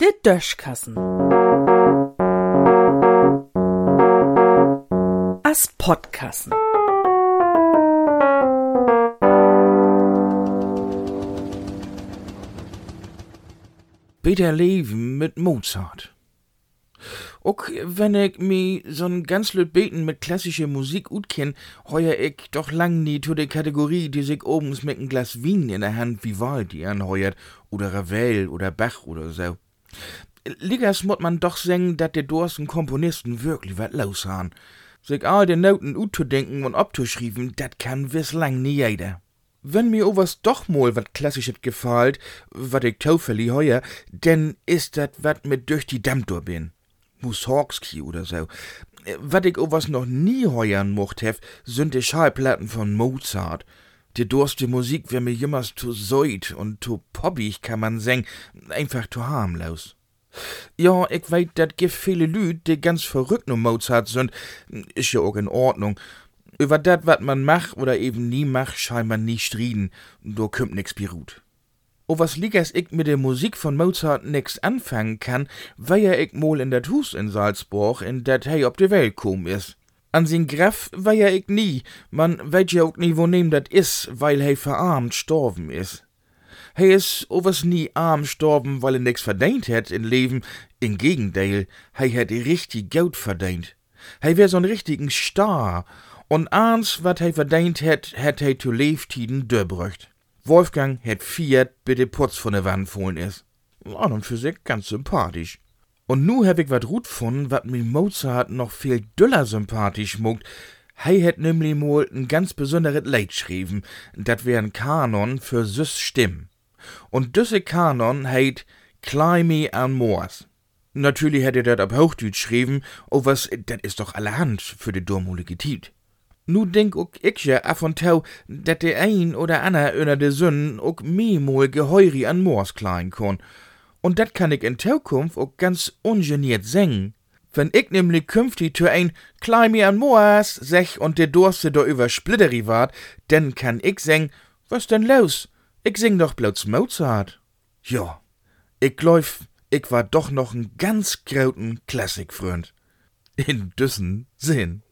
Der Döschkassen. As Podkassen. Peter Leben mit Mozart. Ook wenn ich mi so'n ganz lüt beten mit klassischer Musik ut kenn, heuer ich doch lang nie zu der Kategorie, die sich obens mit n Glas Wien in der Hand Vivaldi anheuert, oder Ravel oder Bach oder so. Liggers mut man doch sengen, dat de dorsten Komponisten wirklich wat los han. Sich all de Noten ut zu denken und abzuschrieben, dat kann wiss lang nie jeder. Wenn mir owas doch mal wat Klassisches gefällt, wat ich taufällig heuer, denn ist dat wat mit durch die Damm durch bin. Mussorgsky oder so. Wat ich owas noch nie heuern mocht hef, sind die Schallplatten von Mozart. Die durste Musik wär mir jemals zu seut und zu poppig, kann man sagen, einfach zu harmlos. Ja, ich weet, dat gibt viele Lüd, die ganz verrückt um Mozart sind, ist ja auch in Ordnung. Über dat, wat man macht oder eben nie macht, scheint man nie striden, do kümmt nix birut. O was liegers ich mit der Musik von Mozart nix anfangen kann, weil ja ich mal in dat Hus in Salzburg, in dat hey ob de Welt kom is. An sin Graf war ja ich nie, man weet ja auch nie, wo nem dat is, weil hey verarmt storben is. Hey is overs nie arm storben, weil er nix verdient het in Leben, in Gegenteil, hey hätt richtig Geld verdient. Hey wär so'n richtigen Star, und eins, wat hij verdient het, het hij zu Leeftiden dörbrucht. Wolfgang het Fiat bitte Putz von der Wand fohlen is. An und für sich ganz sympathisch. Und nu hab ich wat gut von, wat mir Mozart noch viel düller sympathisch muckt. Hei het nämlich mal n ganz besonderes Lied schrieben, dat wär n Kanon für süß Stimm. Und düsse Kanon heit Climby an Moors. Natürlich hätte dat ab Hochdeutsch schrieben, oh was, dat is doch allerhand für de durmulige Tiet. Nu denk ook ik ja af und tau, dat de ein oder ander öner de Sünden ook mehmol geheuri an Moors klein kon. Und dat kann ich in Zukunft ook ganz ungeniert singen. Wenn ich nämlich künftig zu ein Klein mir an Moas sech und der Durste do über Splitteri wart, denn kann ich singen, was denn los? Ich sing doch bloß Mozart. Ja, ich glaub, ich war doch noch n ganz grauten Klassikfreund. In düssen Sinn.